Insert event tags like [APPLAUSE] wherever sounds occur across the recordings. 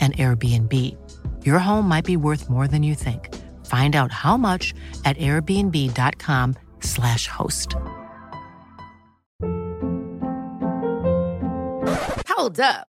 an Airbnb. Your home might be worth more than you think. Find out how much at airbnb.com/slash host. Hold up.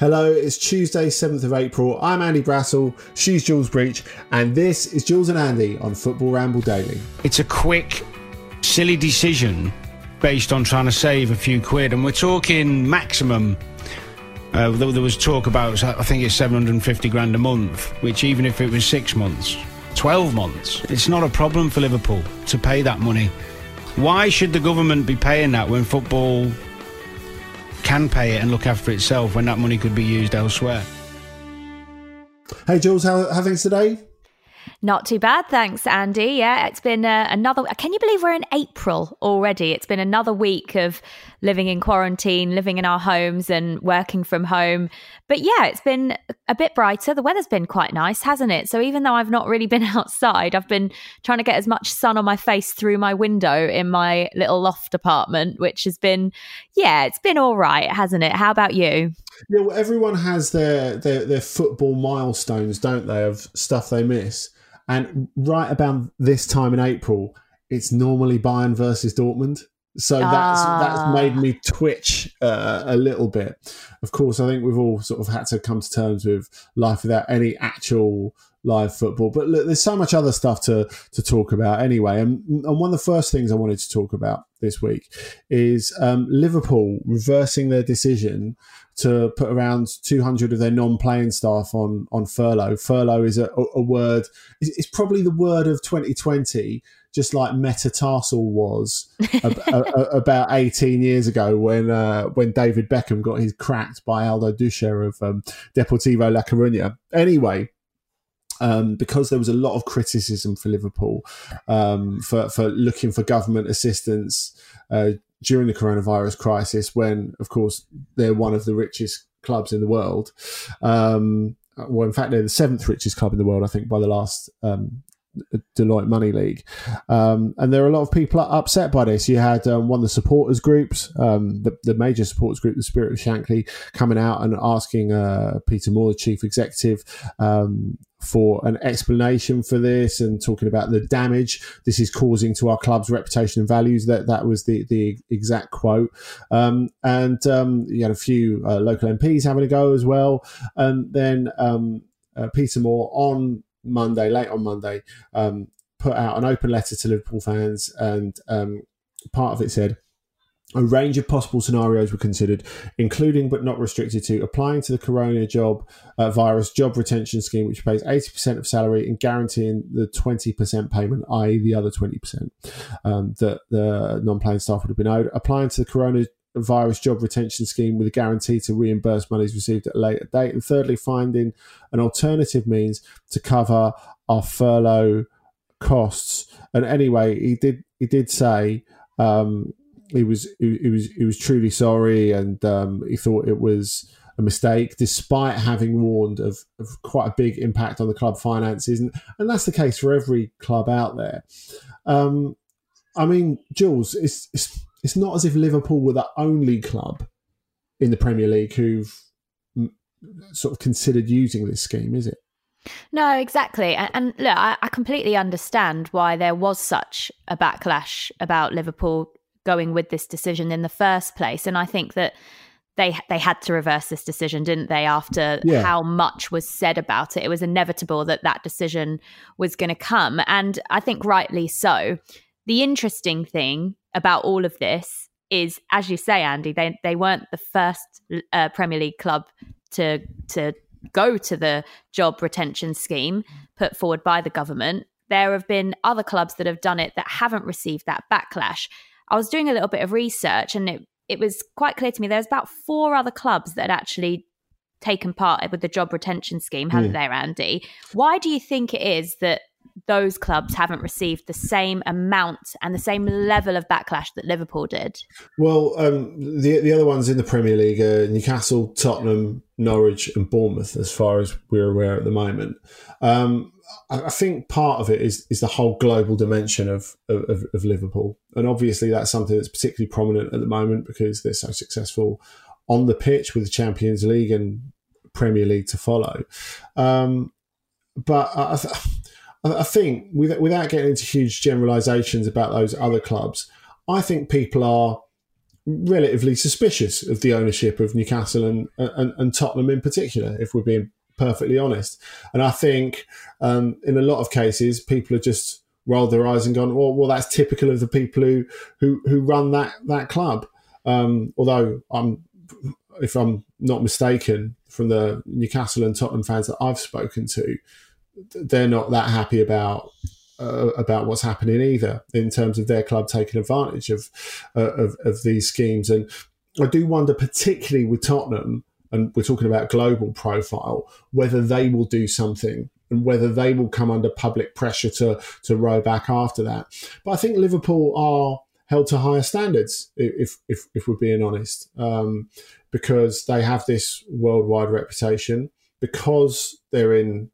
Hello, it's Tuesday, 7th of April. I'm Andy Brassell, she's Jules Breach, and this is Jules and Andy on Football Ramble Daily. It's a quick, silly decision based on trying to save a few quid, and we're talking maximum. Uh, there, there was talk about, I think it's 750 grand a month, which even if it was six months, 12 months, it's not a problem for Liverpool to pay that money. Why should the government be paying that when football can pay it and look after itself when that money could be used elsewhere. Hey, Jules, how, how things today? Not too bad, thanks, Andy. Yeah, it's been uh, another. Can you believe we're in April already? It's been another week of living in quarantine, living in our homes, and working from home. But yeah, it's been a bit brighter. The weather's been quite nice, hasn't it? So even though I've not really been [LAUGHS] outside, I've been trying to get as much sun on my face through my window in my little loft apartment, which has been, yeah, it's been all right, hasn't it? How about you? Yeah, well, everyone has their, their their football milestones, don't they, of stuff they miss. And right about this time in April, it's normally Bayern versus Dortmund. So that's that's Ah. made me twitch uh, a little bit. Of course, I think we've all sort of had to come to terms with life without any actual live football. But look, there's so much other stuff to to talk about anyway. And, and one of the first things I wanted to talk about this week is um, Liverpool reversing their decision to put around 200 of their non-playing staff on on furlough. Furlough is a, a word. It's probably the word of 2020 just like metatarsal was [LAUGHS] ab- a- about 18 years ago when uh, when David Beckham got his cracked by Aldo Duscher of um, Deportivo La Coruña. Anyway, um, because there was a lot of criticism for Liverpool um, for, for looking for government assistance uh, during the coronavirus crisis, when, of course, they're one of the richest clubs in the world. Um, well, in fact, they're the seventh richest club in the world, I think, by the last um, Deloitte Money League. Um, and there are a lot of people upset by this. You had um, one of the supporters groups, um, the, the major supporters group, the Spirit of Shankly, coming out and asking uh, Peter Moore, the chief executive, um, for an explanation for this and talking about the damage this is causing to our club's reputation and values. That that was the the exact quote. Um, and um, you had a few uh, local MPs having a go as well. And then um, uh, Peter Moore on Monday, late on Monday, um, put out an open letter to Liverpool fans, and um, part of it said. A range of possible scenarios were considered, including but not restricted to applying to the Corona job uh, virus job retention scheme, which pays 80% of salary and guaranteeing the 20% payment, i.e., the other 20% um, that the non playing staff would have been owed. Applying to the Corona virus job retention scheme with a guarantee to reimburse monies received at a later date. And thirdly, finding an alternative means to cover our furlough costs. And anyway, he did he did say um, he was he, he, was he was truly sorry, and um, he thought it was a mistake, despite having warned of, of, quite a big impact on the club finances, and and that's the case for every club out there. Um, I mean, Jules, it's, it's it's not as if Liverpool were the only club in the Premier League who've sort of considered using this scheme, is it? No, exactly. And, and look, I, I, completely understand why there was such a backlash about Liverpool going with this decision in the first place. And I think that they they had to reverse this decision, didn't they? After yeah. how much was said about it, it was inevitable that that decision was going to come, and I think rightly so. The interesting thing about all of this is, as you say, Andy, they they weren't the first uh, Premier League club to to go to the job retention scheme put forward by the government. There have been other clubs that have done it that haven't received that backlash. I was doing a little bit of research and it, it was quite clear to me there's about four other clubs that had actually taken part with the job retention scheme, haven't mm. they, Andy? Why do you think it is that those clubs haven't received the same amount and the same level of backlash that Liverpool did? Well, um, the the other ones in the Premier League are Newcastle, Tottenham, Norwich, and Bournemouth, as far as we're aware at the moment. Um, I think part of it is is the whole global dimension of, of, of Liverpool, and obviously that's something that's particularly prominent at the moment because they're so successful on the pitch with the Champions League and Premier League to follow. Um, but I, I think without getting into huge generalizations about those other clubs, I think people are relatively suspicious of the ownership of Newcastle and, and, and Tottenham in particular, if we're being perfectly honest. And I think um, in a lot of cases, people are just rolled their eyes and gone, well, well, that's typical of the people who who, who run that that club. Um, although I'm, if I'm not mistaken, from the Newcastle and Tottenham fans that I've spoken to, they're not that happy about uh, about what's happening either in terms of their club taking advantage of, uh, of of these schemes. And I do wonder, particularly with Tottenham, and we're talking about global profile, whether they will do something and whether they will come under public pressure to to row back after that. But I think Liverpool are held to higher standards, if if, if we're being honest, um, because they have this worldwide reputation, because they're in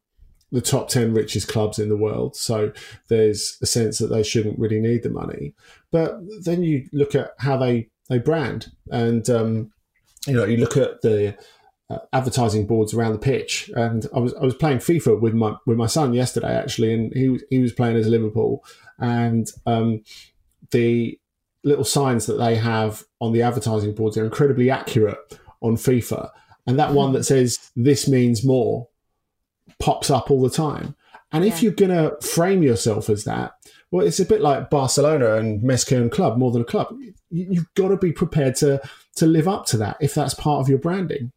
the top 10 richest clubs in the world. So there's a sense that they shouldn't really need the money. But then you look at how they, they brand and, um, you know, you look at the uh, advertising boards around the pitch. And I was, I was playing FIFA with my, with my son yesterday, actually, and he, he was playing as Liverpool. And um, the little signs that they have on the advertising boards are incredibly accurate on FIFA. And that one that says, this means more pops up all the time. And yeah. if you're going to frame yourself as that, well, it's a bit like Barcelona and Més que un club more than a club. You've got to be prepared to to live up to that if that's part of your branding.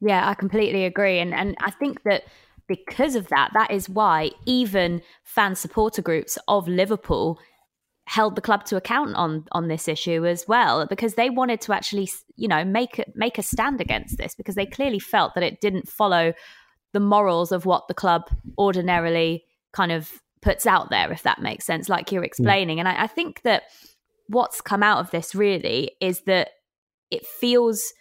Yeah, I completely agree, and and I think that because of that, that is why even fan supporter groups of Liverpool held the club to account on on this issue as well because they wanted to actually you know make make a stand against this because they clearly felt that it didn't follow the morals of what the club ordinarily kind of puts out there, if that makes sense, like you're explaining. Mm. And I, I think that what's come out of this really is that it feels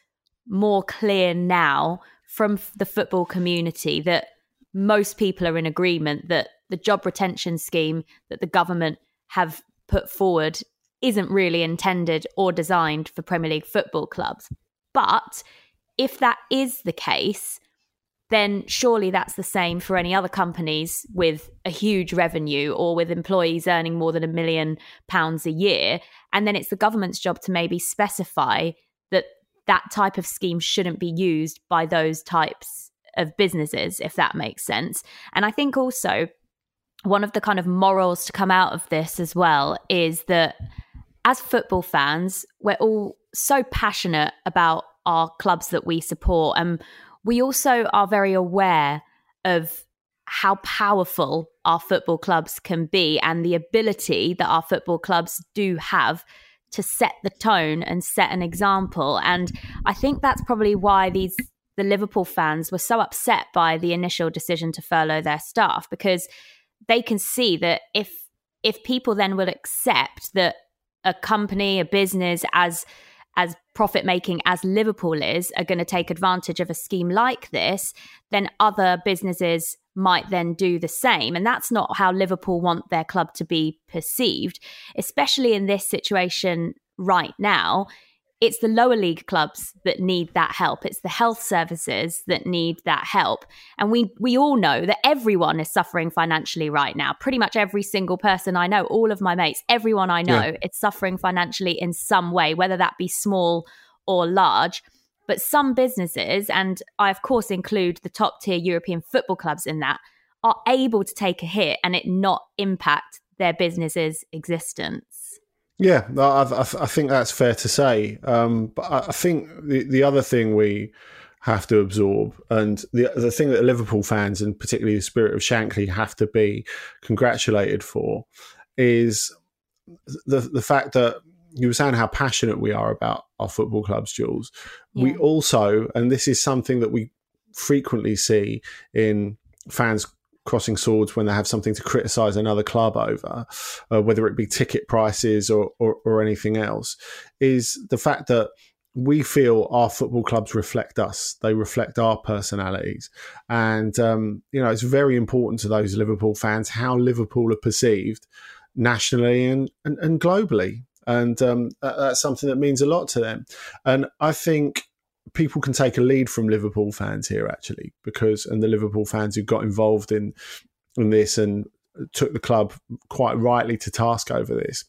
more clear now from the football community that most people are in agreement that the job retention scheme that the government have put forward isn't really intended or designed for Premier League football clubs. But if that is the case, then surely that's the same for any other companies with a huge revenue or with employees earning more than a million pounds a year. And then it's the government's job to maybe specify that that type of scheme shouldn't be used by those types of businesses, if that makes sense. And I think also one of the kind of morals to come out of this as well is that as football fans, we're all so passionate about our clubs that we support. And we also are very aware of how powerful our football clubs can be and the ability that our football clubs do have to set the tone and set an example. And I think that's probably why these the Liverpool fans were so upset by the initial decision to furlough their staff because they can see that if if people then will accept that a company, a business as as profit making as Liverpool is are going to take advantage of a scheme like this, then other businesses might then do the same. And that's not how Liverpool want their club to be perceived, especially in this situation right now it's the lower league clubs that need that help. It's the health services that need that help. And we we all know that everyone is suffering financially right now. Pretty much every single person I know, all of my mates, everyone I know, yeah. is suffering financially in some way, whether that be small or large. But some businesses, and I of course include the top tier European football clubs in that, are able to take a hit and it not impact their business's existence. Yeah, I, I, I, think that's fair to say. Um, but I, I think the, the other thing we have to absorb, and the the thing that Liverpool fans and particularly the spirit of Shankly have to be congratulated for, is the the fact that you were saying how passionate we are about our football clubs, Jules. Yeah. We also, and this is something that we frequently see in fans crossing swords when they have something to criticize another club over, uh, whether it be ticket prices or, or, or anything else, is the fact that we feel our football clubs reflect us. They reflect our personalities. And, um, you know, it's very important to those Liverpool fans how Liverpool are perceived nationally and, and, and globally. And um, that's something that means a lot to them. And I think people can take a lead from Liverpool fans here actually because and the Liverpool fans who got involved in in this and took the club quite rightly to task over this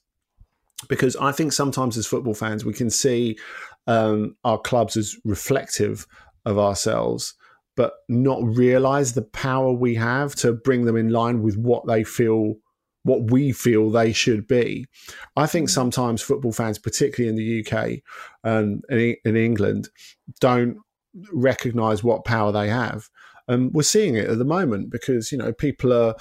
because I think sometimes as football fans we can see um, our clubs as reflective of ourselves but not realize the power we have to bring them in line with what they feel what we feel they should be. I think sometimes football fans, particularly in the UK and in, in England, don't recognise what power they have. And we're seeing it at the moment because you know people are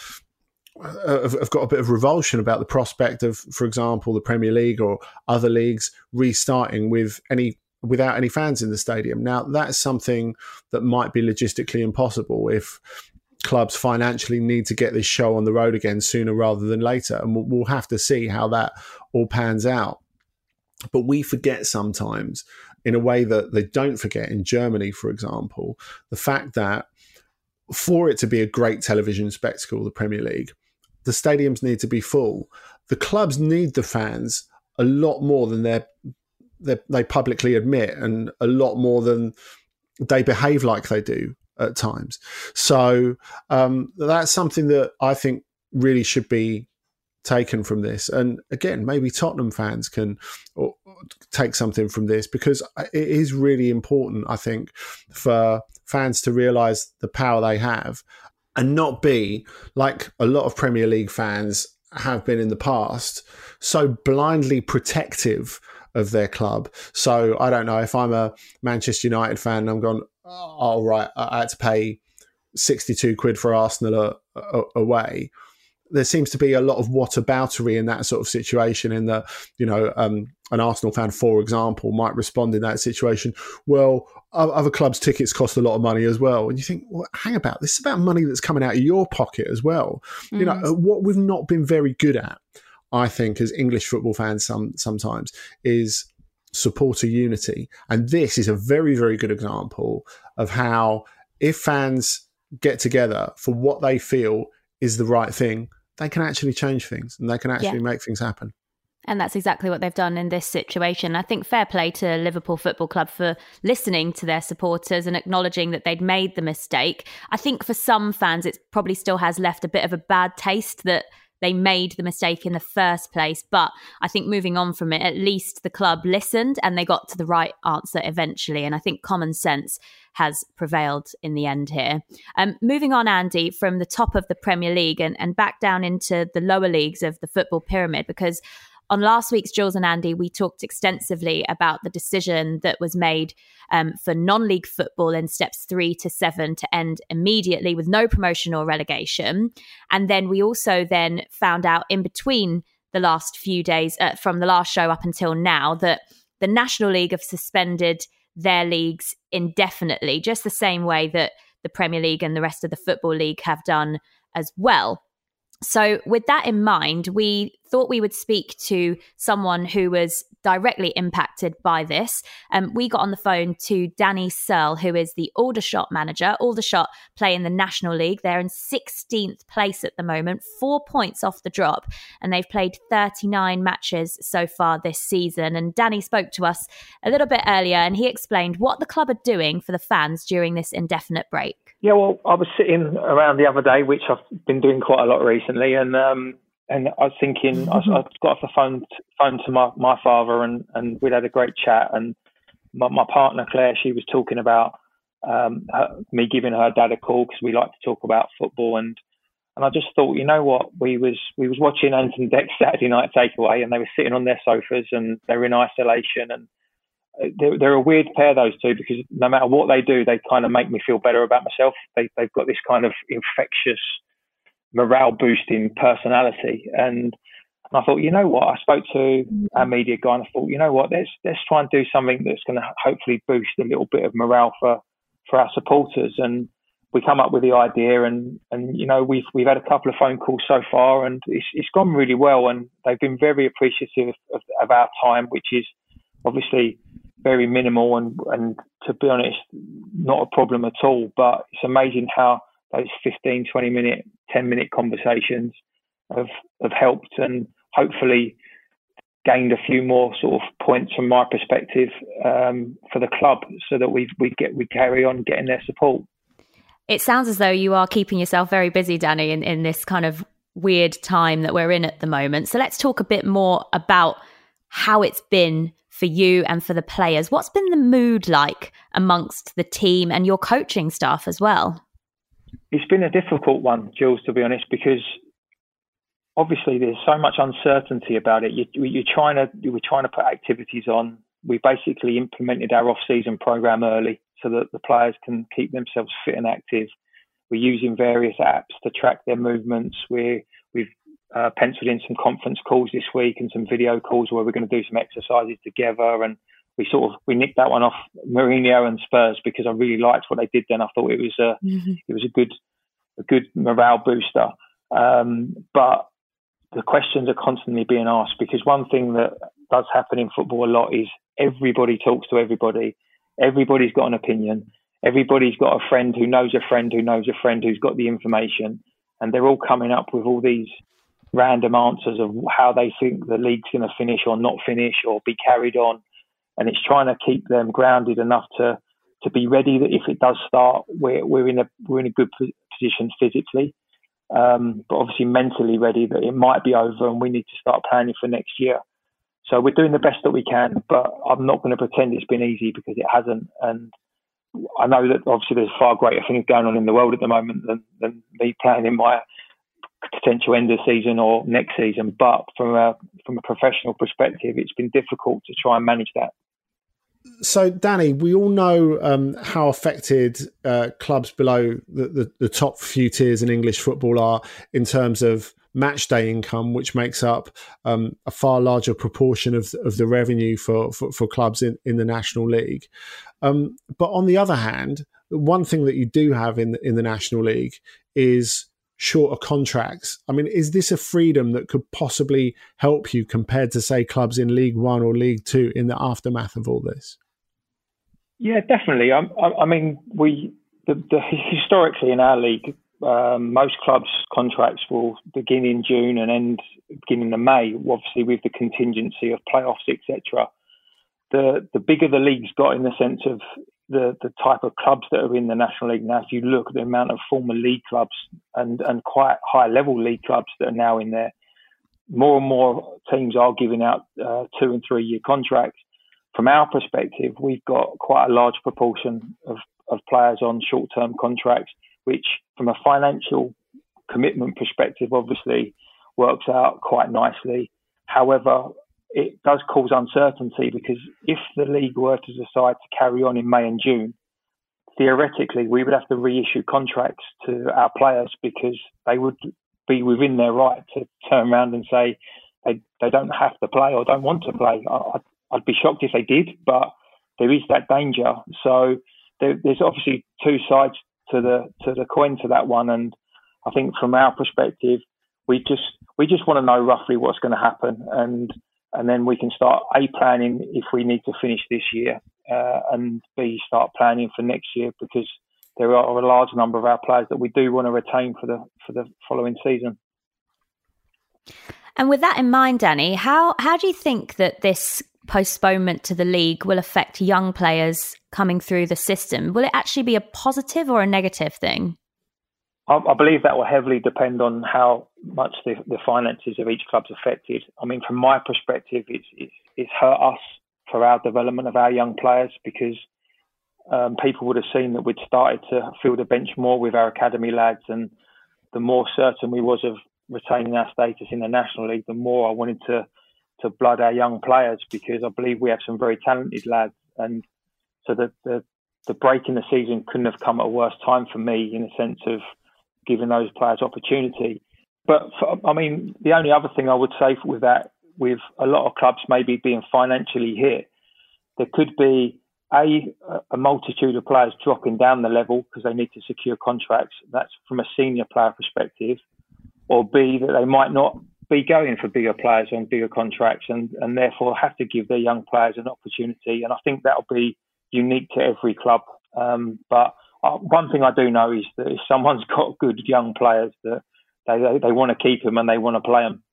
uh, have, got a bit of revulsion about the prospect of, for example, the Premier League or other leagues restarting with any without any fans in the stadium. Now that's something that might be logistically impossible if clubs financially need to get this show on the road again sooner rather than later. And we'll have to see how that all pans out. But we forget sometimes, in a way that they don't forget in Germany, for example, the fact that for it to be a great television spectacle, the Premier League, the stadiums need to be full. The clubs need the fans a lot more than they they publicly admit, and a lot more than they behave like they do at times. So um, that's something that I think really should be taken from this. And again, maybe Tottenham fans can take something from this because it is really important, I think, for fans to realize the power they have and not be like a lot of Premier League fans have been in the past, so blindly protective of their club. So I don't know if I'm a Manchester United fan, I'm going, oh, right, I had to pay 62 quid for Arsenal a, a, away. There seems to be a lot of whataboutery in that sort of situation. In that, you know, um, an Arsenal fan, for example, might respond in that situation. Well, other clubs' tickets cost a lot of money as well, and you think, well, hang about. This is about money that's coming out of your pocket as well. Mm. You know, mm. what we've not been very good at, I think, as English football fans, some sometimes is supporter unity. And this is a very, very good example of how if fans get together for what they feel is the right thing, they can actually change things and they can actually yeah. make things happen. And that's exactly what they've done in this situation. I think fair play to Liverpool Football Club for listening to their supporters and acknowledging that they'd made the mistake. I think for some fans, it probably still has left a bit of a bad taste that they made the mistake in the first place. But I think moving on from it, at least the club listened and they got to the right answer eventually. And I think common sense has prevailed in the end here. Um, moving on, Andy, from the top of the Premier League and, and back down into the lower leagues of the football pyramid, because on last week's Jules and Andy, we talked extensively about the decision that was made um, for non league football in steps three to seven to end immediately with no promotion or relegation. And then we also then found out in between the last few days uh, from the last show up until now that the National League have suspended their leagues indefinitely, just the same way that the Premier League and the rest of the Football League have done as well. So, with that in mind, we thought we would speak to someone who was directly impacted by this. Um, we got on the phone to Danny Searle, who is the Aldershot manager. Aldershot play in the National League. They're in 16th place at the moment, four points off the drop, and they've played 39 matches so far this season. And Danny spoke to us a little bit earlier and he explained what the club are doing for the fans during this indefinite break. Yeah, well, I was sitting around the other day, which I've been doing quite a lot recently, and um, and I was thinking, I, I got off the phone to, phone to my, my father, and and we'd had a great chat, and my, my partner Claire, she was talking about um, her, me giving her dad a call because we like to talk about football, and and I just thought, you know what, we was we was watching Ant and Dec Saturday Night Takeaway, and they were sitting on their sofas, and they were in isolation, and they're, they're, a weird pair, those two, because no matter what they do, they kind of make me feel better about myself. They, they've got this kind of infectious, morale boosting personality. And, and I thought, you know what? I spoke to mm-hmm. a media guy and I thought, you know what? Let's, let's try and do something that's going to hopefully boost a little bit of morale for, for our supporters. And we come up with the idea and, and, you know, we've, we've had a couple of phone calls so far and it's, it's gone really well. And they've been very appreciative of, of our time, which is obviously very minimal and, and to be honest, not a problem at all. But it's amazing how those 15, 20 minute, 10 minute conversations have, have helped and hopefully gained a few more sort of points from my perspective um, for the club so that we we get we carry on getting their support. It sounds as though you are keeping yourself very busy, Danny, in, in this kind of weird time that we're in at the moment. So let's talk a bit more about how it's been for you and for the players. What's been the mood like amongst the team and your coaching staff as well? It's been a difficult one, Jules, to be honest, because obviously there's so much uncertainty about it. You, are trying to we're trying to put activities on. We basically implemented our off-season program early so that the players can keep themselves fit and active. We're using various apps to track their movements. We're we've uh, penciled in some conference calls this week and some video calls where we're going to do some exercises together. And we sort of we nicked that one off Mourinho and Spurs because I really liked what they did then. I thought it was a mm-hmm. it was a good a good morale booster. Um, but the questions are constantly being asked because one thing that does happen in football a lot is everybody talks to everybody. Everybody's got an opinion. Everybody's got a friend who knows a friend who knows a friend who's got the information, and they're all coming up with all these random answers of how they think the league's going to finish or not finish or be carried on. And it's trying to keep them grounded enough to to be ready that if it does start, we're we're in a we're in a good position physically, um, but obviously mentally ready that it might be over and we need to start planning for next year. So we're doing the best that we can, but I'm not going to pretend it's been easy because it hasn't. And I know that obviously there's far greater things going on in the world at the moment than, than me planning my potential end of season or next season. But from a from a professional perspective, it's been difficult to try and manage that. So, Danny, we all know um, how affected uh, clubs below the, the, the, top few tiers in English football are in terms of match day income, which makes up um, a far larger proportion of, of the revenue for, for, for clubs in, in the National League. Um, but on the other hand, one thing that you do have in in the National League is shorter contracts. I mean, is this a freedom that could possibly help you compared to, say, clubs in League One or League Two in the aftermath of all this? Yeah, definitely. I, I, I mean, we the, the, historically in our league, um, most clubs' contracts will begin in June and end beginning in May. Obviously, with the contingency of playoffs, etc. The the bigger the league's got in the sense of the the type of clubs that are in the National League now, if you look at the amount of former league clubs and and quite high level league clubs that are now in there, more and more teams are giving out uh, two and three year contracts. From our perspective, we've got quite a large proportion of, of players on short term contracts, which, from a financial commitment perspective, obviously works out quite nicely. However, it does cause uncertainty because if the league were to decide to carry on in May and June, theoretically we would have to reissue contracts to our players because they would be within their right to turn around and say they, they don't have to play or don't want to play. I, I'd be shocked if they did, but there is that danger. So there, there's obviously two sides to the to the coin to that one, and I think from our perspective, we just we just want to know roughly what's going to happen, and and then we can start a planning if we need to finish this year, uh, and b start planning for next year because there are a large number of our players that we do want to retain for the for the following season. And with that in mind, Danny, how how do you think that this postponement to the league will affect young players coming through the system? Will it actually be a positive or a negative thing? I, believe that will heavily depend on how much the, the, finances of each club's affected. I mean, from my perspective, it's, it's, it's hurt us for our development of our young players because um, people would have seen that we'd started to fill the bench more with our academy lads, and the more certain we was of retaining our status in the National League, the more I wanted to to blood our young players because I believe we have some very talented lads, and so the the, the break in the season couldn't have come at a worse time for me in the sense of giving those players opportunity. But for, I mean, the only other thing I would say with that, with a lot of clubs maybe being financially hit, there could be a a multitude of players dropping down the level because they need to secure contracts. That's from a senior player perspective, or B that they might not be going for bigger players on bigger contracts and, and therefore have to give their young players an opportunity. And I think that'll be unique to every club. Um, but one thing I do know is that if someone's [LAUGHS] got good young players, that they, they, they want to keep them and they want to play them.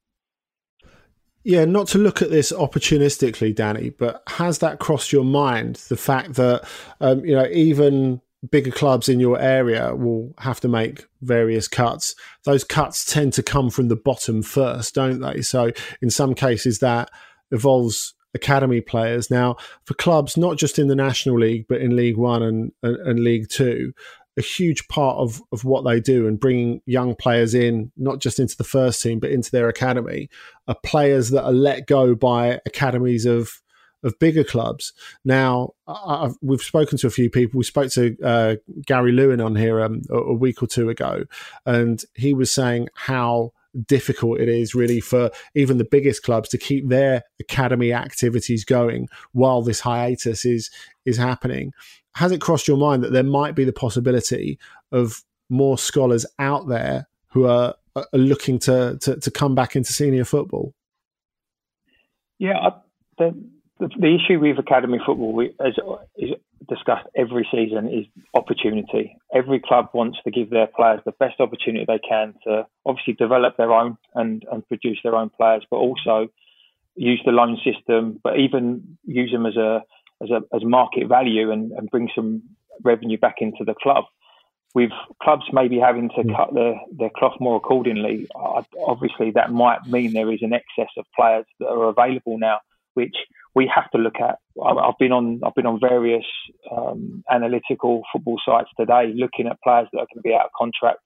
Yeah, not to look at this opportunistically, Danny, but has that crossed your mind? The fact that um, you know even bigger clubs in your area will have to make various cuts. Those cuts tend to come from the bottom first, don't they? So in some cases that involves academy players. Now, for clubs not just in the National League but in League One and, and, and League Two, a huge part of, of what they do and bringing young players in, not just into the first team, but into their academy, are players that are let go by academies of of bigger clubs. Now, I've, we've spoken to a few people. We spoke to uh, Gary Lewin on here um, a, a week or two ago, and he was saying how difficult it is really for even the biggest clubs to keep their academy activities going while this hiatus is is happening. Has it crossed your mind that there might be the possibility of more scholars out there who are, are looking to, to, to come back into senior football? Yeah, I, the, the, the issue with academy football we, is, is discussed every season is opportunity. Every club wants to give their players the best opportunity they can to obviously develop their own and, and produce their own players, but also use the loan system, but even use them as a as a as market value and, and bring some revenue back into the club. With clubs maybe having to mm. cut their, their cloth more accordingly, obviously that might mean there is an excess of players that are available now, which we have to look at. I've been on I've been on various um, analytical football sites today, looking at players that are going to be out of contract,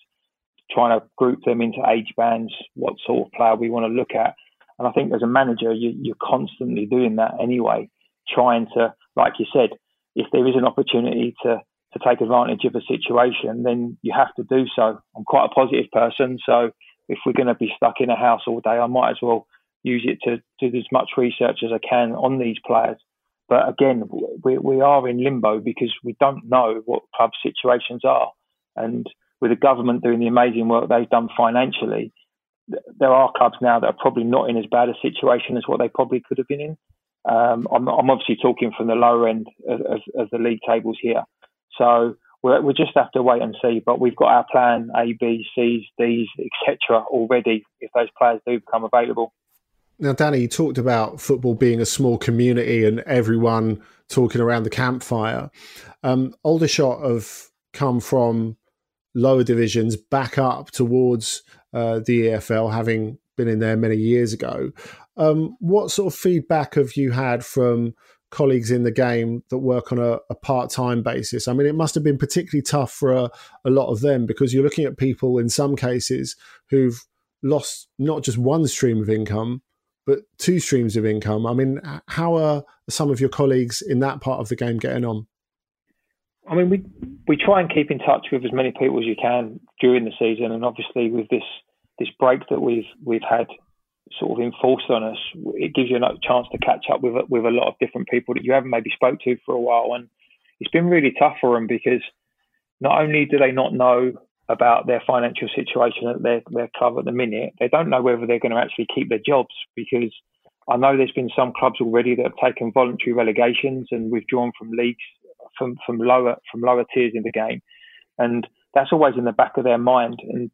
trying to group them into age bands, what sort of player we want to look at. And I think as a manager, you, you're constantly doing that anyway, trying to, like you said, if there is an opportunity to to take advantage of a situation, then you have to do so. I'm quite a positive person, so if we're going to be stuck in a house all day, I might as well use it to do as much research as I can on these players. But again, we, we are in limbo because we don't know what club situations are. And with the government doing the amazing work they've done financially, there are clubs now that are probably not in as bad a situation as what they probably could have been in. Um, I'm, I'm, obviously talking from the lower end of, of, of the league tables here. So we just have to wait and see. But we've got our plan A, B, C's, D's, etc. already if those players do become available. Now, Danny, you talked about football being a small community and everyone talking around the campfire. Um, Aldershot have come from lower divisions back up towards uh, the EFL, having been in there many years ago. Um, what sort of feedback have you had from colleagues in the game that work on a, a part time basis? I mean, it must have been particularly tough for a, a lot of them because you're looking at people in some cases who've lost not just one stream of income, but two streams of income. I mean, how are some of your colleagues in that part of the game getting on? I mean, we we try and keep in touch with as many people as you can during the season, and obviously with this this break that we've we've had sort of enforced on us, it gives you a chance to catch up with with a lot of different people that you haven't maybe spoke to for a while, and it's been really tough for them because not only do they not know about their financial situation at their, their club at the minute, they don't know whether they're going to actually keep their jobs because I know there's been some clubs already that have taken voluntary relegations and withdrawn from leagues from, from lower from lower tiers in the game, and that's always in the back of their mind. And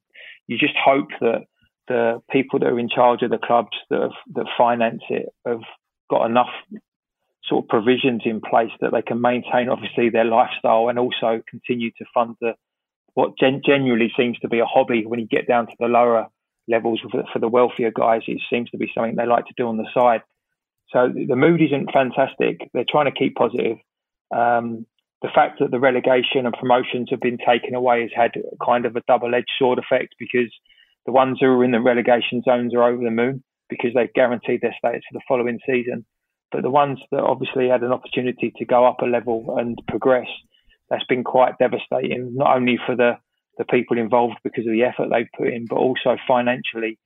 you just hope that the people that are in charge of the clubs that have, that finance it have got enough sort of provisions in place that they can maintain obviously their lifestyle and also continue to fund the what gen- genuinely seems to be a hobby when you get down to the lower levels for, for the wealthier guys it seems to be something they like to do on the side. So the mood isn't fantastic. They're trying to keep positive. Um, the fact that the relegation and promotions have been taken away has had kind of a double-edged sword effect because the ones who are in the relegation zones are over the moon because they've guaranteed their status for the following season. But the ones that obviously had an opportunity to go up a level and progress, that's been quite devastating, not only for the, the people involved because of the effort they've put in, but also financially.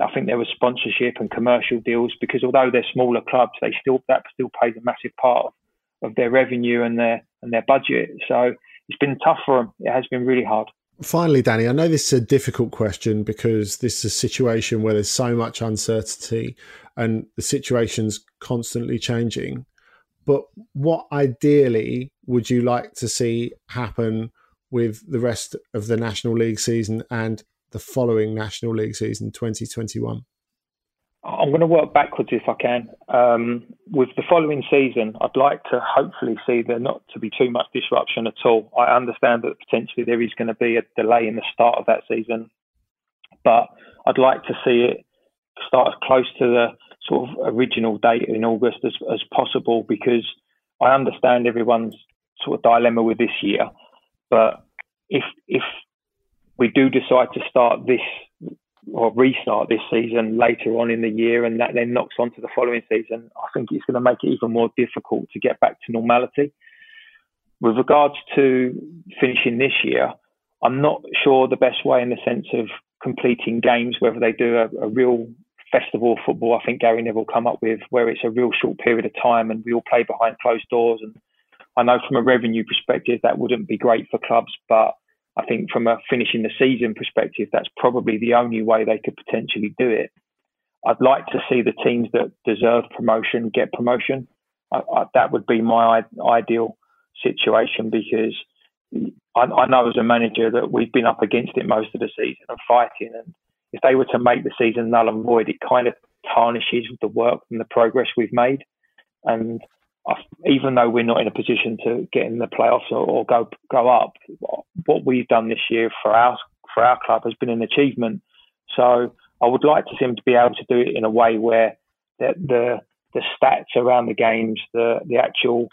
I think there was sponsorship and commercial deals because although they're smaller clubs, they still that still plays a massive part of, of their revenue and their and their budget. So it's been tough for them. It has been really hard. Finally, Danny, I know this is a difficult question because this is a situation where there's so much uncertainty and the situation's constantly changing. But what ideally would you like to see happen with the rest of the National League season and the following National League season 2021? I'm going to work backwards if I can. Um, with the following season, I'd like to hopefully see there not to be too much disruption at all. I understand that potentially there is going to be a delay in the start of that season, but I'd like to see it start as close to the sort of original date in August as, as possible because I understand everyone's sort of dilemma with this year. But if if we do decide to start this or restart this season later on in the year and that then knocks on to the following season, I think it's going to make it even more difficult to get back to normality. With regards to finishing this year, I'm not sure the best way in the sense of completing games, whether they do a, a real festival football, I think Gary Neville come up with, where it's a real short period of time and we all play behind closed doors. And I know from a revenue perspective, that wouldn't be great for clubs, but I think from a finishing the season perspective, that's probably the only way they could potentially do it. I'd like to see the teams that deserve promotion get promotion. I, I, that would be my ideal situation because I, I, know as a manager that we've been up against it most of the season and fighting. And if they were to make the season null and void, it kind of tarnishes the work and the progress we've made. And even though we're not in a position to get in the playoffs or, or, go go up, what we've done this year for our for our club has been an achievement. So I would like to see him to be able to do it in a way where the the, the stats around the games, the the actual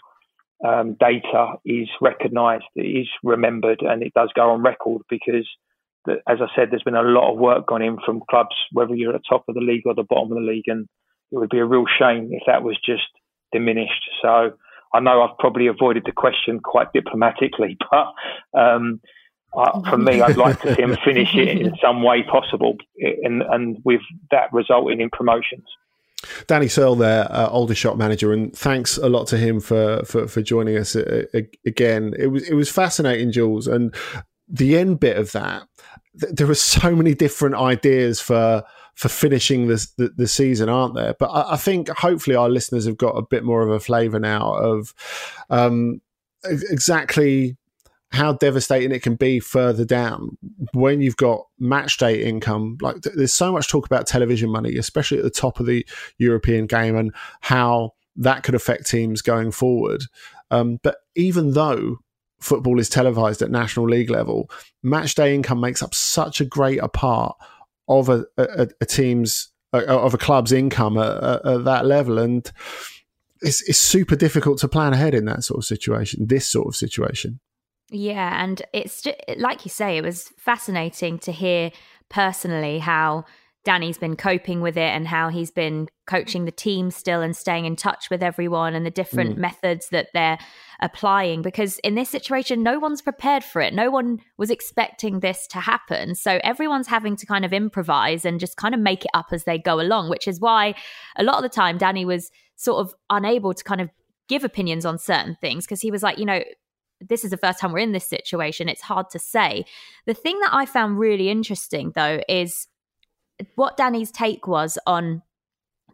um, data is recognised, is remembered, and it does go on record because. The, as I said, there's been a lot of work gone in from clubs, whether you're at the top of the league or the bottom of the league, and it would be a real shame if that was just diminished. So I know I've probably avoided the question quite diplomatically, [LAUGHS] but um, uh, for me, I'd like to see him finish it in some way possible, and, and with that resulting in promotions. Danny Searle there, uh, Aldershot manager, and thanks a lot to him for for, for joining us uh, again. It was it was fascinating, Jules, and the end bit of that. Th- there are so many different ideas for for finishing the, the, the season, aren't there? But I, I, think hopefully our listeners have got a bit more of a flavour now of um, exactly how devastating it can be further down when you've got match day income. Like there's so much talk about television money, especially at the top of the European game, and how that could affect teams going forward. Um, but even though football is televised at national league level, match day income makes up such a greater part of a, a, a team's of a club's income at, at, that level, and it's, it's super difficult to plan ahead in that sort of situation. This sort of situation. Yeah, and it's just, like you say, it was fascinating to hear personally how Danny's been coping with it and how he's been coaching the team still and staying in touch with everyone and the different mm. methods that they're applying. Because in this situation, no one's prepared for it. No one was expecting this to happen. So everyone's having to kind of improvise and just kind of make it up as they go along, which is why a lot of the time Danny was sort of unable to kind of give opinions on certain things because he was like, you know, this is the first time we're in this situation. It's hard to say. The thing that I found really interesting, though, is what Danny's take was on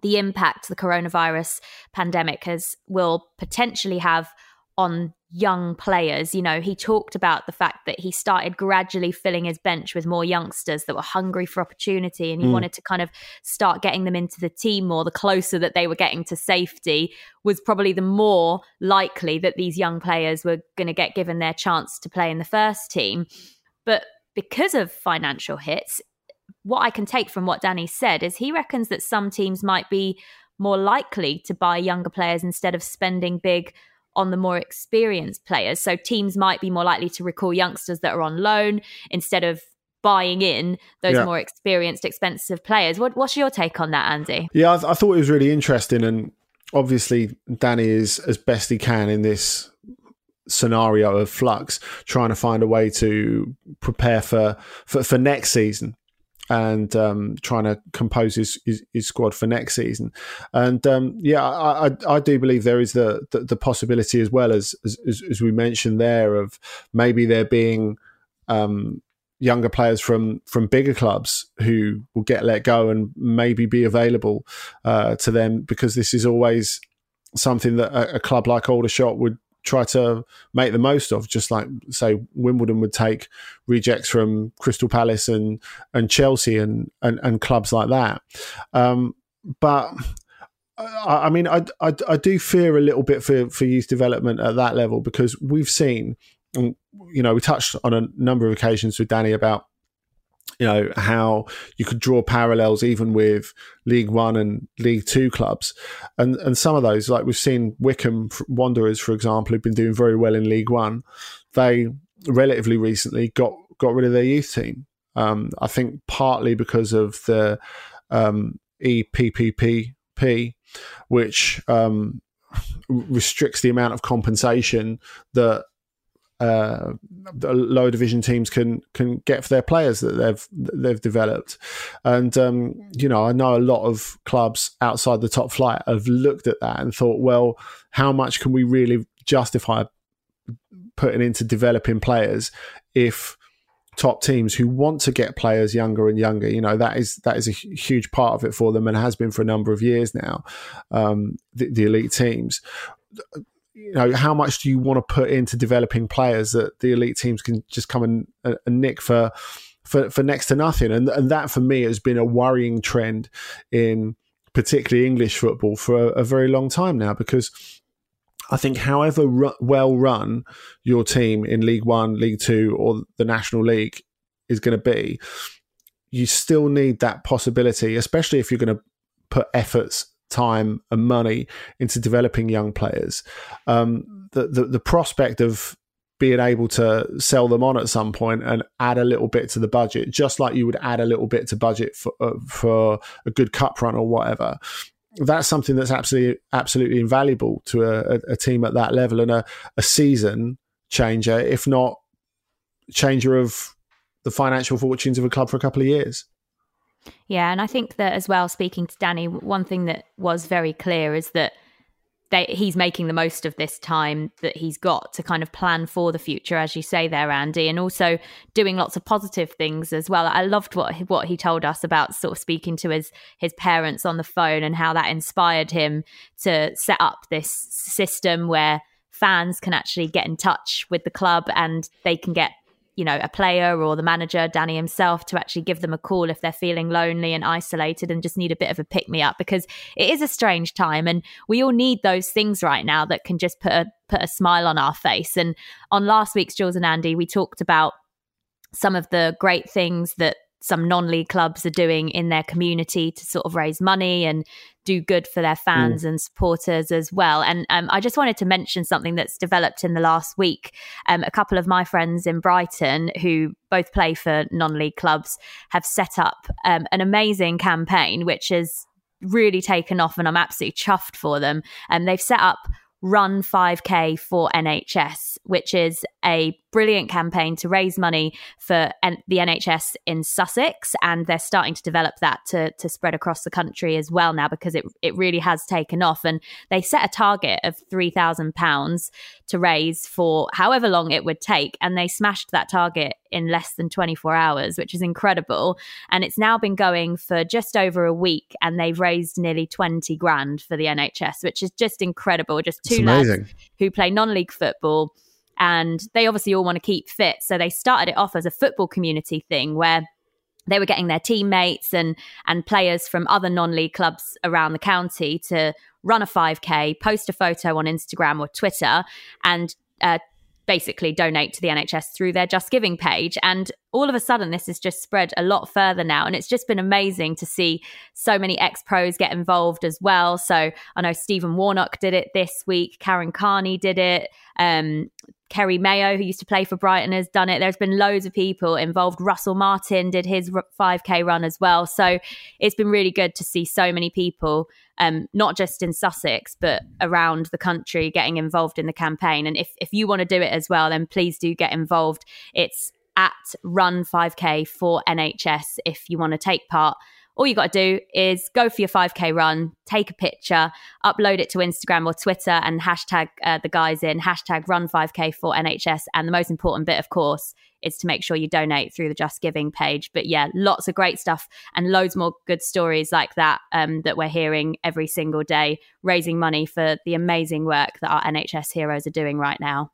the impact the coronavirus pandemic has will potentially have on young players. You know, he talked about the fact that he started gradually filling his bench with more youngsters that were hungry for opportunity and he mm. wanted to kind of start getting them into the team more. The closer that they were getting to safety was probably the more likely that these young players were going to get given their chance to play in the first team. But because of financial hits, what I can take from what Danny said is he reckons that some teams might be more likely to buy younger players instead of spending big on the more experienced players. So teams might be more likely to recall youngsters that are on loan instead of buying in those yeah. more experienced, expensive players. What, what's your take on that, Andy? Yeah, I, th- I thought it was really interesting, and obviously Danny is as best he can in this scenario of flux, trying to find a way to prepare for for, for next season and um, trying to compose his, his, his, squad for next season. And um, yeah, I, I, I, do believe there is the, the, the possibility as well as, as, as we mentioned there of maybe there being um, younger players from from bigger clubs who will get let go and maybe be available uh, to them because this is always something that a, a club like Aldershot would try to make the most of, just like say Wimbledon would take rejects from Crystal Palace and and Chelsea and and, and clubs like that. Um, but I, I mean, I, I, I do fear a little bit for for youth development at that level because we've seen, you know, we touched on a number of occasions with Danny about you know how you could draw parallels even with League One and League Two clubs, and and some of those like we've seen Wycombe Wanderers, for example, who've been doing very well in League One. They relatively recently got got rid of their youth team. Um, I think partly because of the um, EPPP, which um, restricts the amount of compensation that uh, lower division teams can can get for their players that they've they've developed. And um, you know, I know a lot of clubs outside the top flight have looked at that and thought, well, how much can we really justify putting into developing players if top teams who want to get players younger and younger. You know that is that is a huge part of it for them, and has been for a number of years now. Um, the, the, elite teams you know, how much do you want to put into developing players that the elite teams can just come and, uh, and nick for, for, for next to nothing? And, and that for me has been a worrying trend in particularly English football for a, a very long time now because I think however ru- well run your team in League One, League Two, or the National League is going to be, you still need that possibility, especially if you're going to put efforts time and money into developing young players. Um, the, the, the prospect of being able to sell them on at some point and add a little bit to the budget, just like you would add a little bit to budget for uh, for a good cup run or whatever. That's something that's absolutely absolutely invaluable to a, a team at that level and a, a season changer, if not changer of the financial fortunes of a club for a couple of years. Yeah, and I think that as well, speaking to Danny, one thing that was very clear is that they, he's making the most of this time that he's got to kind of plan for the future, as you say there, Andy, and also doing lots of positive things as well. I loved what what he told us about sort of speaking to his his parents on the phone and how that inspired him to set up this system where fans can actually get in touch with the club and they can get you know, a player or the manager, Danny himself, to actually give them a call if they're feeling lonely and isolated and just need a bit of a pick me up because it is a strange time and we all need those things right now that can just put a put a smile on our face. And on last week's Jules and Andy, we talked about some of the great things that some non-league clubs are doing in their community to sort of raise money and do good for their fans mm. and supporters as well. And um, I just wanted to mention something that's developed in the last week. Um, a couple of my friends in Brighton, who both play for non-league clubs, have set up um, an amazing campaign, which has really taken off, and I'm absolutely chuffed for them. And um, they've set up Run 5K for NHS, which is a brilliant campaign to raise money for the NHS in Sussex, and they're starting to develop that to to spread across the country as well now because it it really has taken off. And they set a target of three thousand pounds to raise for however long it would take, and they smashed that target in less than 24 hours, which is incredible. And it's now been going for just over a week, and they've raised nearly 20 grand for the NHS, which is just incredible. Just two lads who play non-league football and they obviously all want to keep fit. So they started it off as a football community thing where they were getting their teammates and and players from other non-league clubs around the county to run a 5k post a photo on instagram or twitter and uh, basically donate to the NHS through their Just Giving page. And all of a sudden, this has just spread a lot further now. And it's just been amazing to see so many ex pros get involved as well. So I know Stephen Warnock did it this week, Karen Carney did it. Um, Kerry Mayo, who used to play for Brighton, has done it. There's been loads of people involved. Russell Martin did his 5K run as well. So it's been really good to see so many people, um, not just in Sussex, but around the country getting involved in the campaign. And if, if you want to do it as well, then please do get involved. It's at Run 5K for NHS if you want to take part all you got to do is go for your 5K run, take a picture, upload it to Instagram or Twitter, and hashtag uh, the guys in hashtag run 5K for NHS. And the most important bit, of course, is to make sure you donate through the Just Giving page. But yeah, lots of great stuff and loads more good stories like that um, that we're hearing every single day, raising money for the amazing work that our NHS heroes are doing right now.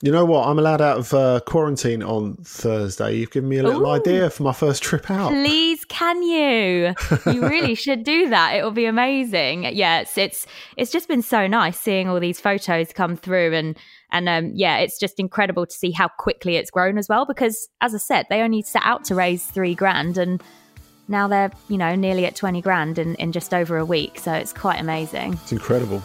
You know what? I'm allowed out of uh, quarantine on Thursday. You've given me a little Ooh. idea for my first trip out. Please, can you? You really [LAUGHS] should do that. It will be amazing. Yeah, it's it's it's just been so nice seeing all these photos come through, and and um, yeah, it's just incredible to see how quickly it's grown as well. Because as I said, they only set out to raise three grand, and now they're you know nearly at twenty grand in in just over a week. So it's quite amazing. It's incredible.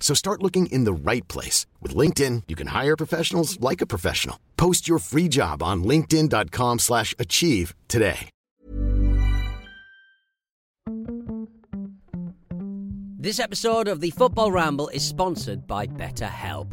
So start looking in the right place. With LinkedIn, you can hire professionals like a professional. Post your free job on linkedin.com slash achieve today. This episode of the Football Ramble is sponsored by BetterHelp.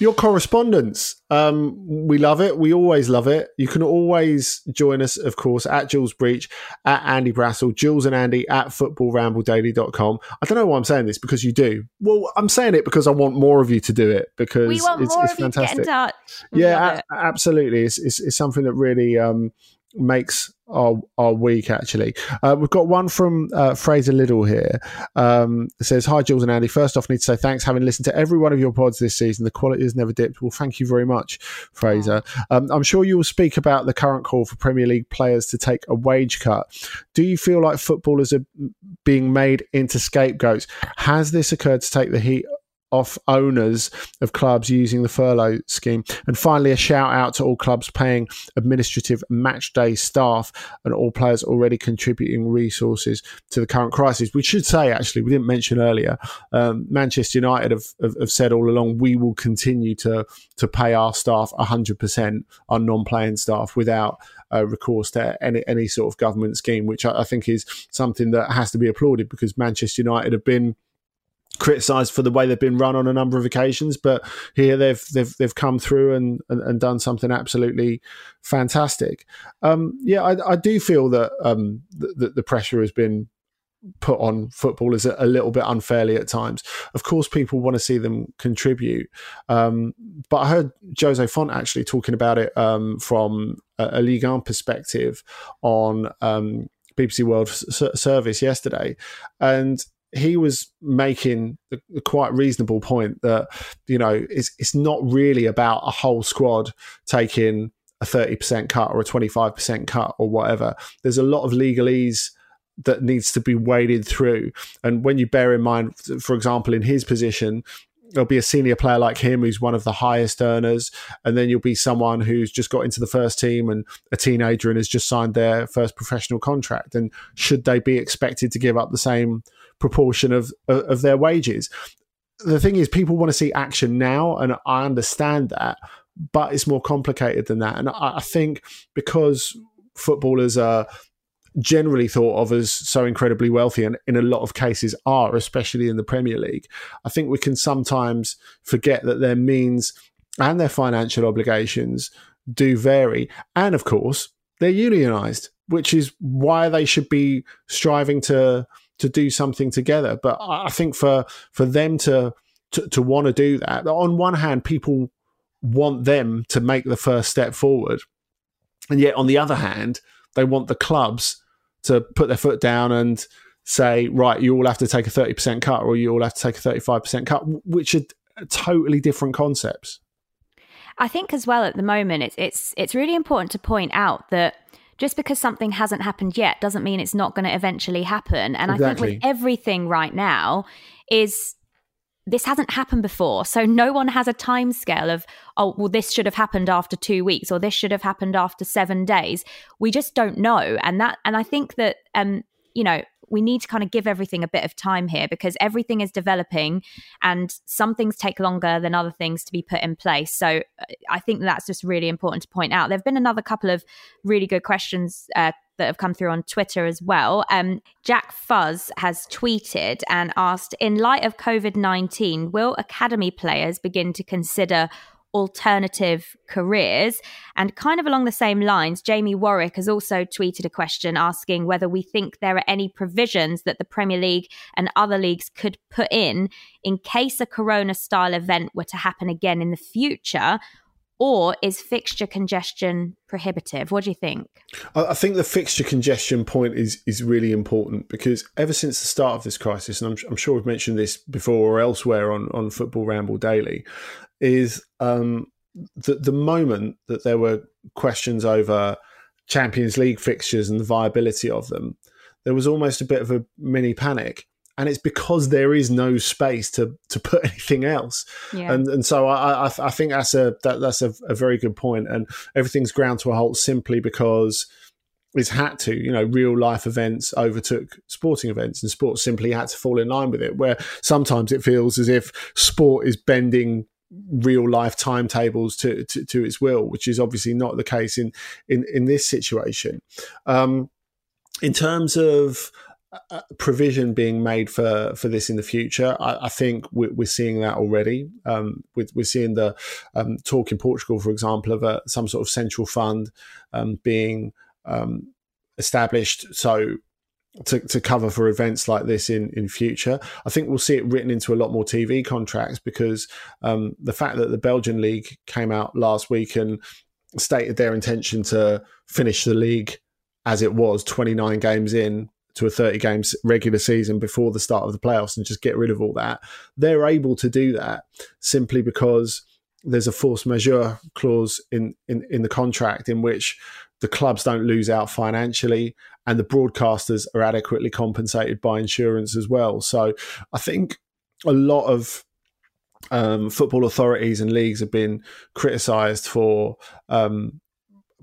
Your correspondence. Um, we love it. We always love it. You can always join us, of course, at Jules Breach, at Andy Brassell, Jules and Andy at footballrambledaily.com. I don't know why I'm saying this because you do. Well, I'm saying it because I want more of you to do it because we want it's, more it's of you to fantastic. get in touch. We yeah, a- absolutely. It's, it's, it's something that really um, makes our our week actually. Uh, we've got one from uh, Fraser Liddle here. Um, says, "Hi Jules and Andy. First off, I need to say thanks. Having listened to every one of your pods this season, the quality has never dipped. Well, thank you very much, Fraser. Um, I'm sure you will speak about the current call for Premier League players to take a wage cut. Do you feel like footballers are being made into scapegoats? Has this occurred to take the heat?" Off owners of clubs using the furlough scheme. And finally, a shout out to all clubs paying administrative match day staff and all players already contributing resources to the current crisis. We should say, actually, we didn't mention earlier, um, Manchester United have, have, have said all along we will continue to, to pay our staff 100%, our non playing staff, without uh, recourse to any, any sort of government scheme, which I, I think is something that has to be applauded because Manchester United have been criticised for the way they've been run on a number of occasions, but here they've they've they've come through and and, and done something absolutely fantastic. Um, yeah, I, I do feel that um, the, the pressure has been put on footballers a, a little bit unfairly at times. Of course, people want to see them contribute, um, but I heard Jose Fonte actually talking about it um, from a, a Ligue 1 perspective on um, BBC World Service yesterday, and he was making the, the quite reasonable point that you know it's it's not really about a whole squad taking a 30% cut or a 25% cut or whatever. There's a lot of legalese that needs to be waded through. And when you bear in mind for example in his position there'll be a senior player like him who's one of the highest earners and then you'll be someone who's just got into the first team and a teenager and has just signed their first professional contract. And should they be expected to give up the same proportion of of their wages? The thing is people want to see action now and i understand that but it's more complicated than that. And i, I think because footballers are generally thought of as so incredibly wealthy and in a lot of cases are especially in the premier league. I think we can sometimes forget that their means and their financial obligations do vary. And of course they're unionized which is why they should be striving to to do something together. But i think for for them to to, to want to do that on one hand people want them to make the first step forward. And yet on the other hand they want the clubs to put their foot down and say, right, you all have to take a 30% cut or you all have to take a 35% cut, which are totally different concepts. I think as well at the moment it's it's it's really important to point out that just because something hasn't happened yet doesn't mean it's not going to eventually happen. And I think with everything right now is this hasn't happened before. So no one has a time scale of, oh, well, this should have happened after two weeks or this should have happened after seven days. We just don't know. And that and I think that um, you know, we need to kind of give everything a bit of time here because everything is developing and some things take longer than other things to be put in place. So uh, I think that's just really important to point out. There have been another couple of really good questions uh, that have come through on Twitter as well. Um, Jack Fuzz has tweeted and asked In light of COVID 19, will academy players begin to consider alternative careers. And kind of along the same lines, Jamie Warwick has also tweeted a question asking whether we think there are any provisions that the Premier League and other leagues could put in in case a corona style event were to happen again in the future. Or is fixture congestion prohibitive? What do you think? I think the fixture congestion point is is really important because ever since the start of this crisis, and I'm, I'm sure we've mentioned this before or elsewhere on, on Football Ramble Daily, is um, the, the moment that there were questions over Champions League fixtures and the viability of them, there was almost a bit of a mini panic. And it's because there is no space to, to put [LAUGHS] anything else, yeah. and and so I, I, I think that's a that, that's a, a very good point, and everything's ground to a halt simply because it's had to, you know, real life events overtook sporting events and sports simply had to fall in line with it. Where sometimes it feels as if sport is bending real life timetables to, to, to its will, which is obviously not the case in in in this situation. Um, in terms of provision being made for for this in the future, I, I think we're, we're, seeing that already. Um, with, we're seeing the um, talk in Portugal, for example, of a, some sort of central fund um, being um, established. So to, to cover for events like this in, in future. I think we'll see it written into a lot more TV contracts because um, the fact that the Belgian league came out last week and stated their intention to finish the league as it was 29 games in to a 30 games regular season before the start of the playoffs and just get rid of all that. They're able to do that simply because there's a force majeure clause in, in, in the contract in which the clubs don't lose out financially and the broadcasters are adequately compensated by insurance as well. So I think a lot of um, football authorities and leagues have been criticised for um,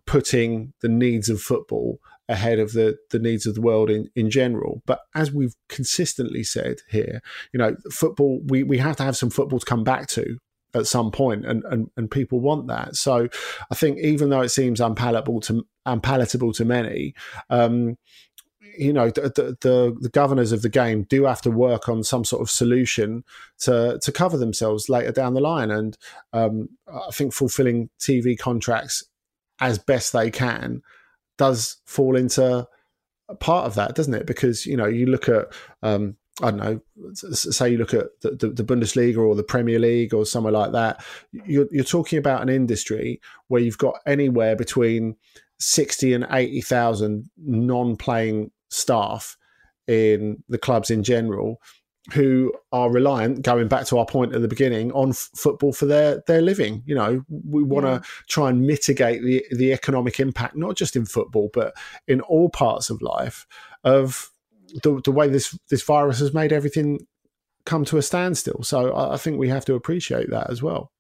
putting the needs of football ahead of the the needs of the world in, in general. But as we've consistently said here, you know, football we, we have to have some football to come back to at some point, and, and and people want that. So I think even though it seems unpalatable to unpalatable to many. Um, you know the, the, the governors of the game do have to work on some sort of solution to to cover themselves later down the line, and um, I think fulfilling TV contracts as best they can does fall into part of that, doesn't it? Because you know you look at um, I don't know, say you look at the, the, the, Bundesliga or the Premier League or somewhere like that, you're, you're talking about an industry where you've got anywhere between 60 and 80,000 non playing staff in the clubs in general who are reliant, going back to our point at the beginning, on f- football for their their living. You know, we want to yeah. try and mitigate the the economic impact, not just in football, but in all parts of life, of the, the way this this virus has made everything come to a standstill. So I, I think we have to appreciate that as well.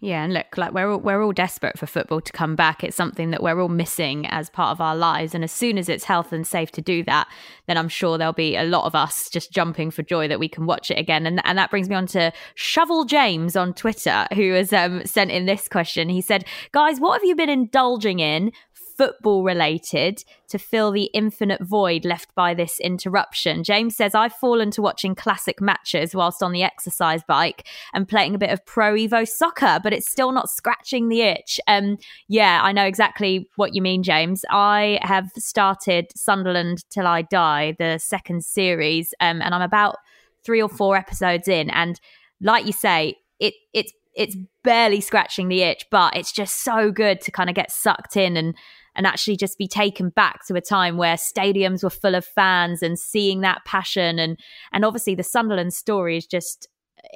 Yeah, and look, like we're all, we're all desperate for football to come back. It's something that we're all missing as part of our lives, and as soon as it's health and safe to do that, then I'm sure there'll be a lot of us just jumping for joy that we can watch it again. And and that brings me on to Shovel James on Twitter, who has um, sent in this question. He said, "Guys, what have you been indulging in football related to fill the infinite void left by this interruption. James says, I've fallen to watching classic matches whilst on the exercise bike and playing a bit of Pro Evo soccer, but it's still not scratching the itch. Um, yeah, I know exactly what you mean, James. I have started Sunderland Till I Die, the second series, um, and I'm about three or four episodes in. And like you say, it it's it's barely scratching the itch, but it's just so good to kind of get sucked in and and actually just be taken back to a time where stadiums were full of fans and seeing that passion. And and obviously the Sunderland story is just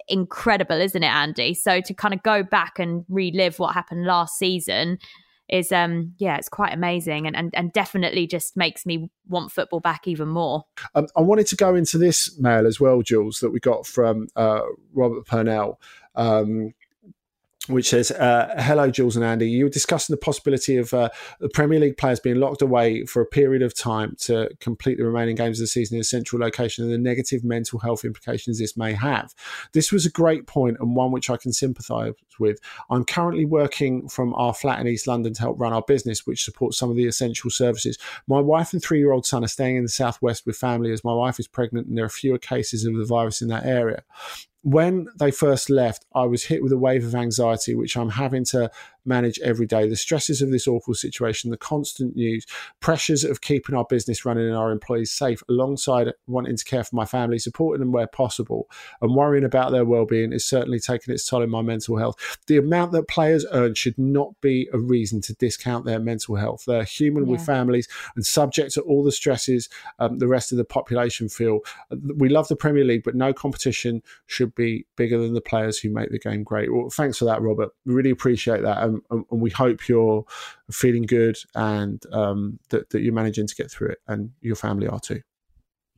incredible, isn't it, Andy? So to kind of go back and relive what happened last season is um yeah it's quite amazing and, and and definitely just makes me want football back even more. Um, i wanted to go into this mail as well jules that we got from uh, robert purnell. Um, which says, uh, "Hello, Jules and Andy. You were discussing the possibility of uh, the Premier League players being locked away for a period of time to complete the remaining games of the season in a central location, and the negative mental health implications this may have. This was a great point and one which I can sympathise with. I'm currently working from our flat in East London to help run our business, which supports some of the essential services. My wife and three-year-old son are staying in the southwest with family as my wife is pregnant, and there are fewer cases of the virus in that area." When they first left, I was hit with a wave of anxiety, which I'm having to manage every day. The stresses of this awful situation, the constant news, pressures of keeping our business running and our employees safe, alongside wanting to care for my family, supporting them where possible, and worrying about their well-being is certainly taking its toll on my mental health. The amount that players earn should not be a reason to discount their mental health. They're human yeah. with families and subject to all the stresses um, the rest of the population feel. We love the Premier League, but no competition should be bigger than the players who make the game great. Well, thanks for that, Robert. We really appreciate that and, and we hope you're feeling good and um, that, that you're managing to get through it and your family are too.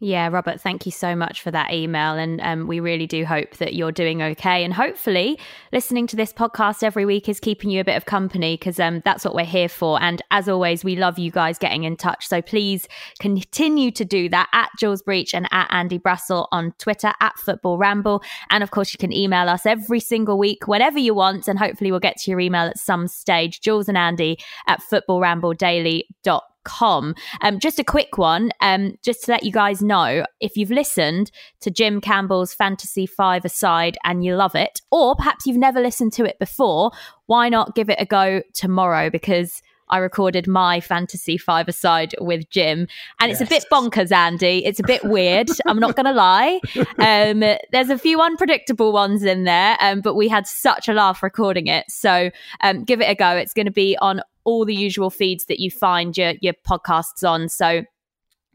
Yeah, Robert, thank you so much for that email. And um, we really do hope that you're doing okay. And hopefully, listening to this podcast every week is keeping you a bit of company because um, that's what we're here for. And as always, we love you guys getting in touch. So please continue to do that at Jules Breach and at Andy Brassell on Twitter, at Football Ramble. And of course, you can email us every single week whenever you want. And hopefully, we'll get to your email at some stage. Jules and Andy at footballrambledaily.com com. Um, just a quick one, um, just to let you guys know if you've listened to Jim Campbell's Fantasy Five Aside and you love it, or perhaps you've never listened to it before, why not give it a go tomorrow? Because I recorded my fantasy five aside with Jim, and yes. it's a bit bonkers, Andy. It's a bit weird. [LAUGHS] I'm not going to lie. Um, there's a few unpredictable ones in there, um, but we had such a laugh recording it. So um, give it a go. It's going to be on all the usual feeds that you find your your podcasts on. So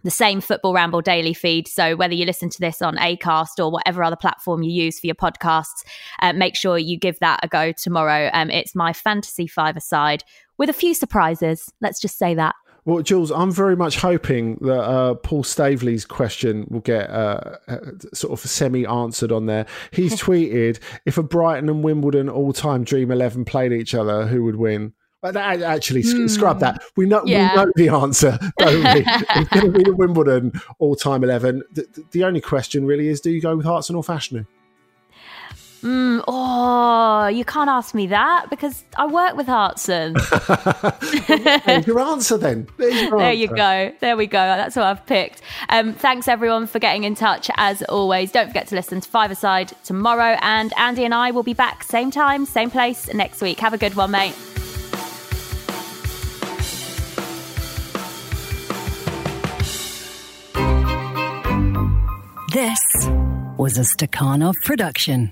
the same Football Ramble daily feed. So whether you listen to this on Acast or whatever other platform you use for your podcasts, uh, make sure you give that a go tomorrow. Um, it's my fantasy five aside with a few surprises. Let's just say that. Well, Jules, I'm very much hoping that uh, Paul Staveley's question will get uh, uh sort of semi answered on there. He's [LAUGHS] tweeted if a Brighton and Wimbledon all time Dream 11 played each other, who would win? Actually, mm. scrub that. We know yeah. we know the answer, [LAUGHS] don't we? it's going to be the Wimbledon all-time eleven. The, the, only question really is: Do you go with Hartson or Fashanu? Mm, oh, you can't ask me that because I work with Hartson. [LAUGHS] your answer then. Your there you go. There we go. That's what I've picked. Um, thanks everyone for getting in touch as always. Don't forget to listen to Five Aside tomorrow, and Andy and I will be back same time, same place next week. Have a good one, mate. This was a Stakhanov production.